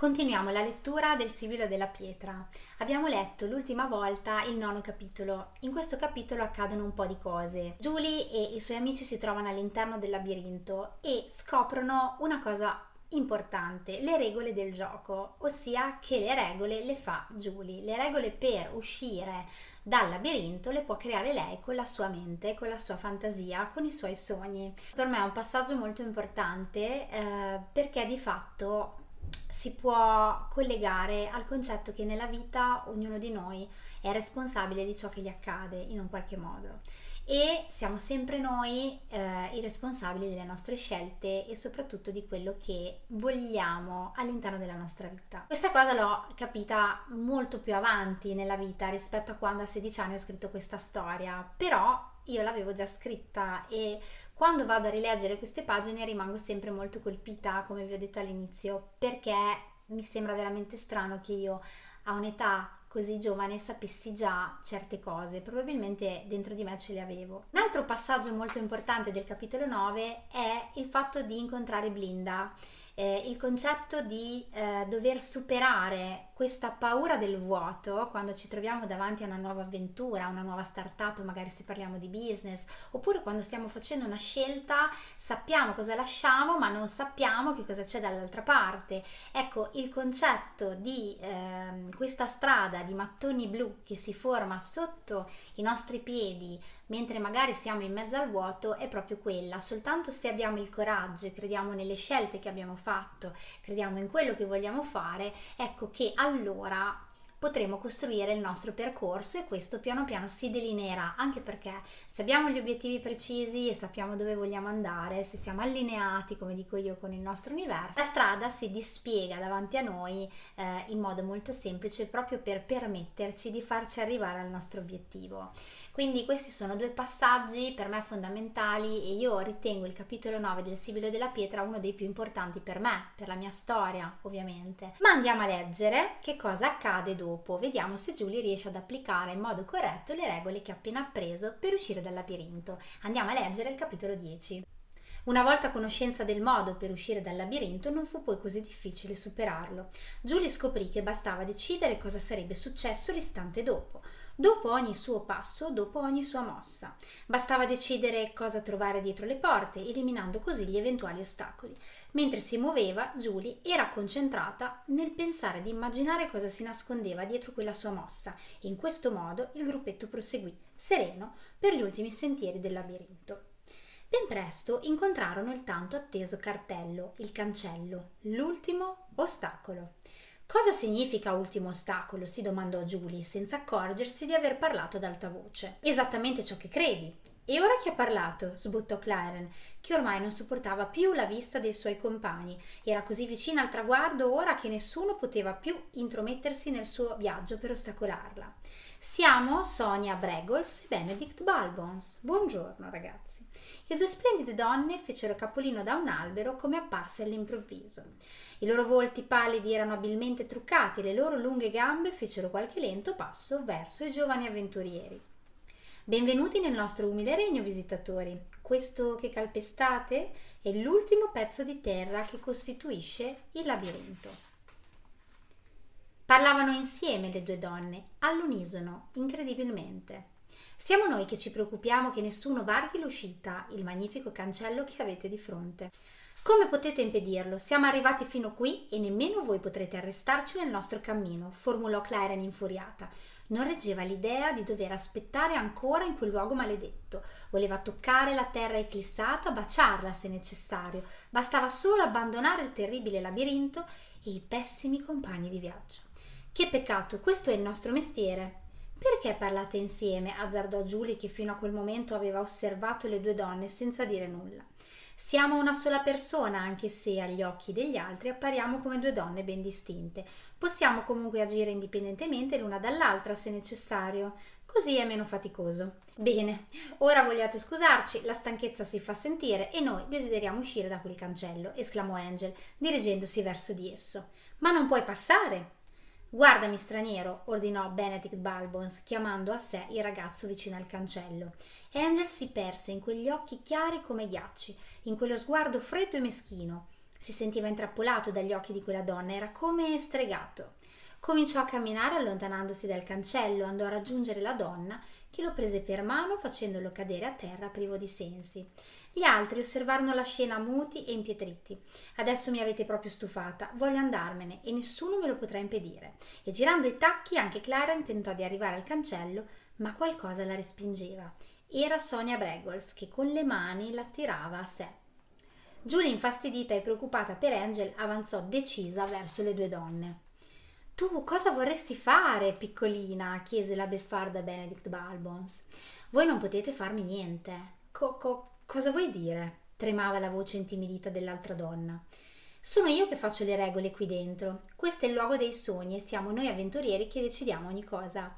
Continuiamo la lettura del Sibilo della Pietra. Abbiamo letto l'ultima volta il nono capitolo. In questo capitolo accadono un po' di cose. Julie e i suoi amici si trovano all'interno del labirinto e scoprono una cosa importante, le regole del gioco, ossia che le regole le fa Julie. Le regole per uscire dal labirinto le può creare lei con la sua mente, con la sua fantasia, con i suoi sogni. Per me è un passaggio molto importante eh, perché di fatto si può collegare al concetto che nella vita ognuno di noi è responsabile di ciò che gli accade in un qualche modo e siamo sempre noi eh, i responsabili delle nostre scelte e soprattutto di quello che vogliamo all'interno della nostra vita. Questa cosa l'ho capita molto più avanti nella vita rispetto a quando a 16 anni ho scritto questa storia, però io l'avevo già scritta e quando vado a rileggere queste pagine rimango sempre molto colpita, come vi ho detto all'inizio, perché mi sembra veramente strano che io a un'età così giovane sapessi già certe cose, probabilmente dentro di me ce le avevo. Un altro passaggio molto importante del capitolo 9 è il fatto di incontrare Blinda eh, il concetto di eh, dover superare questa paura del vuoto quando ci troviamo davanti a una nuova avventura, una nuova startup, magari se parliamo di business, oppure quando stiamo facendo una scelta, sappiamo cosa lasciamo, ma non sappiamo che cosa c'è dall'altra parte. Ecco, il concetto di eh, questa strada di mattoni blu che si forma sotto i nostri piedi mentre magari siamo in mezzo al vuoto è proprio quella. Soltanto se abbiamo il coraggio e crediamo nelle scelte che abbiamo fatto, crediamo in quello che vogliamo fare, ecco che allora potremo costruire il nostro percorso e questo piano piano si delineerà, anche perché se abbiamo gli obiettivi precisi e sappiamo dove vogliamo andare, se siamo allineati, come dico io, con il nostro universo, la strada si dispiega davanti a noi eh, in modo molto semplice proprio per permetterci di farci arrivare al nostro obiettivo. Quindi questi sono due passaggi per me fondamentali e io ritengo il capitolo 9 del Sibilo della Pietra uno dei più importanti per me, per la mia storia ovviamente. Ma andiamo a leggere che cosa accade dopo. Vediamo se Julie riesce ad applicare in modo corretto le regole che ha appena appreso per uscire dal labirinto. Andiamo a leggere il capitolo 10. Una volta a conoscenza del modo per uscire dal labirinto, non fu poi così difficile superarlo. Julie scoprì che bastava decidere cosa sarebbe successo l'istante dopo dopo ogni suo passo, dopo ogni sua mossa. Bastava decidere cosa trovare dietro le porte, eliminando così gli eventuali ostacoli. Mentre si muoveva, Julie era concentrata nel pensare di immaginare cosa si nascondeva dietro quella sua mossa in questo modo il gruppetto proseguì, sereno, per gli ultimi sentieri del labirinto. Ben presto incontrarono il tanto atteso cartello, il cancello, l'ultimo ostacolo. Cosa significa ultimo ostacolo? si domandò Julie, senza accorgersi di aver parlato ad alta voce. Esattamente ciò che credi. E ora chi ha parlato? sbottò Claren, che ormai non sopportava più la vista dei suoi compagni. Era così vicina al traguardo ora che nessuno poteva più intromettersi nel suo viaggio per ostacolarla. Siamo Sonia Bregols e Benedict Balbons. Buongiorno ragazzi. Le due splendide donne fecero capolino da un albero come apparse all'improvviso. I loro volti pallidi erano abilmente truccati e le loro lunghe gambe fecero qualche lento passo verso i giovani avventurieri. Benvenuti nel nostro umile regno, visitatori. Questo che calpestate è l'ultimo pezzo di terra che costituisce il labirinto. Parlavano insieme le due donne, all'unisono, incredibilmente. Siamo noi che ci preoccupiamo che nessuno varchi l'uscita, il magnifico cancello che avete di fronte. Come potete impedirlo? Siamo arrivati fino qui e nemmeno voi potrete arrestarci nel nostro cammino, formulò Claren infuriata. Non reggeva l'idea di dover aspettare ancora in quel luogo maledetto. Voleva toccare la terra eclissata, baciarla se necessario. Bastava solo abbandonare il terribile labirinto e i pessimi compagni di viaggio. Che peccato, questo è il nostro mestiere. Perché parlate insieme? azzardò Julie che fino a quel momento aveva osservato le due donne senza dire nulla. Siamo una sola persona, anche se agli occhi degli altri appariamo come due donne ben distinte. Possiamo comunque agire indipendentemente l'una dall'altra se necessario, così è meno faticoso. Bene, ora vogliate scusarci, la stanchezza si fa sentire e noi desideriamo uscire da quel cancello, esclamò Angel, dirigendosi verso di esso. Ma non puoi passare! Guardami, straniero, ordinò Benedict Balbons, chiamando a sé il ragazzo vicino al cancello. Angel si perse in quegli occhi chiari come ghiacci, in quello sguardo freddo e meschino. Si sentiva intrappolato dagli occhi di quella donna, era come stregato. Cominciò a camminare allontanandosi dal cancello, andò a raggiungere la donna che lo prese per mano facendolo cadere a terra privo di sensi. Gli altri osservarono la scena muti e impietriti. Adesso mi avete proprio stufata, voglio andarmene e nessuno me lo potrà impedire. E girando i tacchi anche Clara tentò di arrivare al cancello, ma qualcosa la respingeva. Era Sonia Bregols che con le mani l'attirava a sé. Giulia, infastidita e preoccupata per Angel, avanzò decisa verso le due donne. Tu cosa vorresti fare, piccolina? chiese la beffarda Benedict Balbons. Voi non potete farmi niente. Co- co- cosa vuoi dire? tremava la voce intimidita dell'altra donna. Sono io che faccio le regole qui dentro. Questo è il luogo dei sogni e siamo noi avventurieri che decidiamo ogni cosa.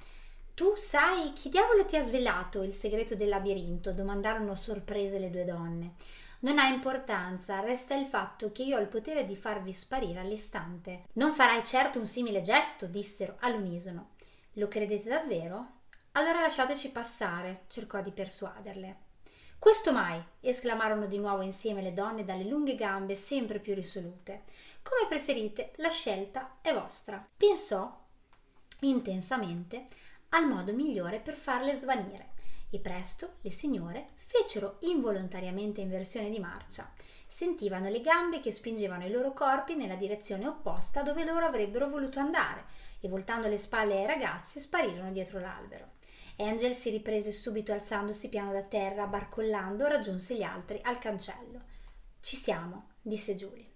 Tu sai chi diavolo ti ha svelato il segreto del labirinto? domandarono sorprese le due donne. Non ha importanza, resta il fatto che io ho il potere di farvi sparire all'istante. Non farai certo un simile gesto, dissero all'unisono. Lo credete davvero? Allora lasciateci passare, cercò di persuaderle. Questo mai! esclamarono di nuovo insieme le donne dalle lunghe gambe sempre più risolute. Come preferite, la scelta è vostra. Pensò intensamente al modo migliore per farle svanire e presto le signore fecero involontariamente inversione di marcia. Sentivano le gambe che spingevano i loro corpi nella direzione opposta dove loro avrebbero voluto andare e voltando le spalle ai ragazzi sparirono dietro l'albero. Angel si riprese subito alzandosi piano da terra, barcollando, raggiunse gli altri al cancello. Ci siamo, disse Julie.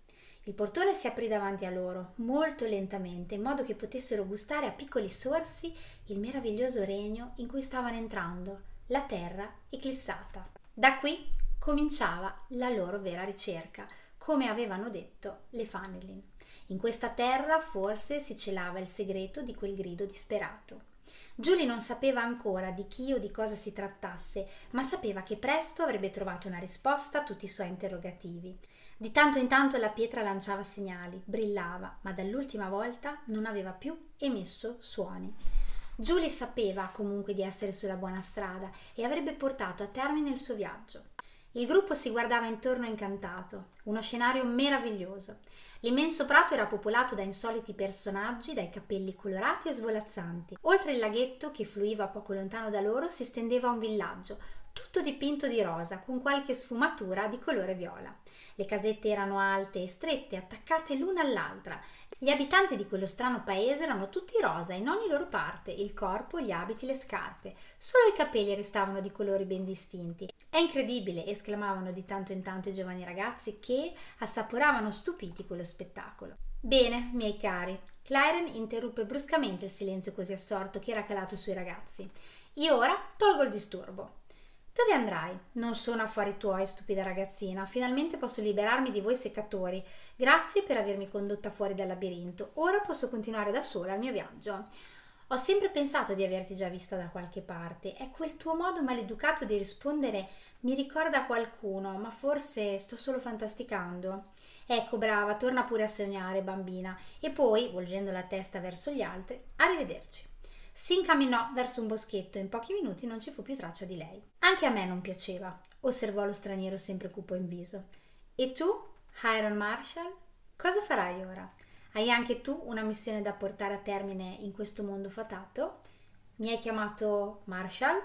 Il portone si aprì davanti a loro, molto lentamente, in modo che potessero gustare a piccoli sorsi il meraviglioso regno in cui stavano entrando la terra eclissata. Da qui cominciava la loro vera ricerca, come avevano detto le Fanelin. In questa terra forse si celava il segreto di quel grido disperato. Julie non sapeva ancora di chi o di cosa si trattasse, ma sapeva che presto avrebbe trovato una risposta a tutti i suoi interrogativi. Di tanto in tanto la pietra lanciava segnali, brillava, ma dall'ultima volta non aveva più emesso suoni. Julie sapeva comunque di essere sulla buona strada e avrebbe portato a termine il suo viaggio. Il gruppo si guardava intorno incantato, uno scenario meraviglioso. L'immenso prato era popolato da insoliti personaggi dai capelli colorati e svolazzanti. Oltre il laghetto, che fluiva poco lontano da loro, si stendeva un villaggio, tutto dipinto di rosa, con qualche sfumatura di colore viola. Le casette erano alte e strette, attaccate l'una all'altra, gli abitanti di quello strano paese erano tutti rosa in ogni loro parte, il corpo, gli abiti, le scarpe. Solo i capelli restavano di colori ben distinti. È incredibile, esclamavano di tanto in tanto i giovani ragazzi che assaporavano stupiti quello spettacolo. Bene, miei cari, Claren interruppe bruscamente il silenzio così assorto che era calato sui ragazzi. Io ora tolgo il disturbo. Dove andrai? Non sono affari tuoi, stupida ragazzina. Finalmente posso liberarmi di voi seccatori. Grazie per avermi condotta fuori dal labirinto. Ora posso continuare da sola il mio viaggio. Ho sempre pensato di averti già vista da qualche parte. È quel tuo modo maleducato di rispondere mi ricorda qualcuno, ma forse sto solo fantasticando. Ecco, brava, torna pure a sognare, bambina. E poi, volgendo la testa verso gli altri, arrivederci. Si incamminò verso un boschetto e in pochi minuti non ci fu più traccia di lei. Anche a me non piaceva, osservò lo straniero sempre cupo in viso. E tu, Hiram Marshall, cosa farai ora? Hai anche tu una missione da portare a termine in questo mondo fatato? Mi hai chiamato Marshall?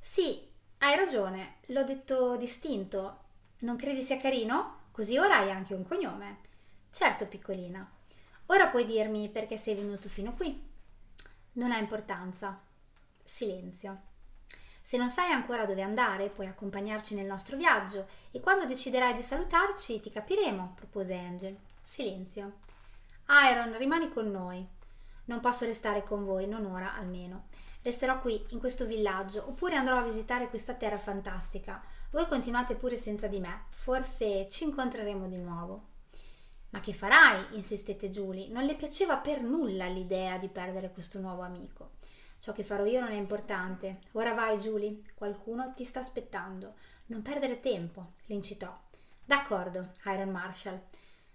Sì, hai ragione, l'ho detto distinto. Non credi sia carino? Così ora hai anche un cognome. Certo, piccolina. Ora puoi dirmi perché sei venuto fino qui. Non ha importanza. Silenzio. Se non sai ancora dove andare, puoi accompagnarci nel nostro viaggio e quando deciderai di salutarci ti capiremo, propose Angel. Silenzio. Iron, rimani con noi. Non posso restare con voi, non ora almeno. Resterò qui, in questo villaggio, oppure andrò a visitare questa terra fantastica. Voi continuate pure senza di me. Forse ci incontreremo di nuovo. Ma che farai? insistette Julie. Non le piaceva per nulla l'idea di perdere questo nuovo amico. Ciò che farò io non è importante. Ora vai, Julie. Qualcuno ti sta aspettando. Non perdere tempo, l'incitò. D'accordo, Iron Marshall.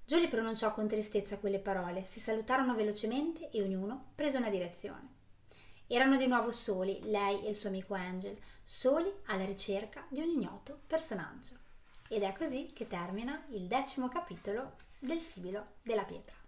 Julie pronunciò con tristezza quelle parole, si salutarono velocemente e ognuno prese una direzione. Erano di nuovo soli, lei e il suo amico Angel, soli alla ricerca di un ignoto personaggio. Ed è così che termina il decimo capitolo del sibilo della pietra.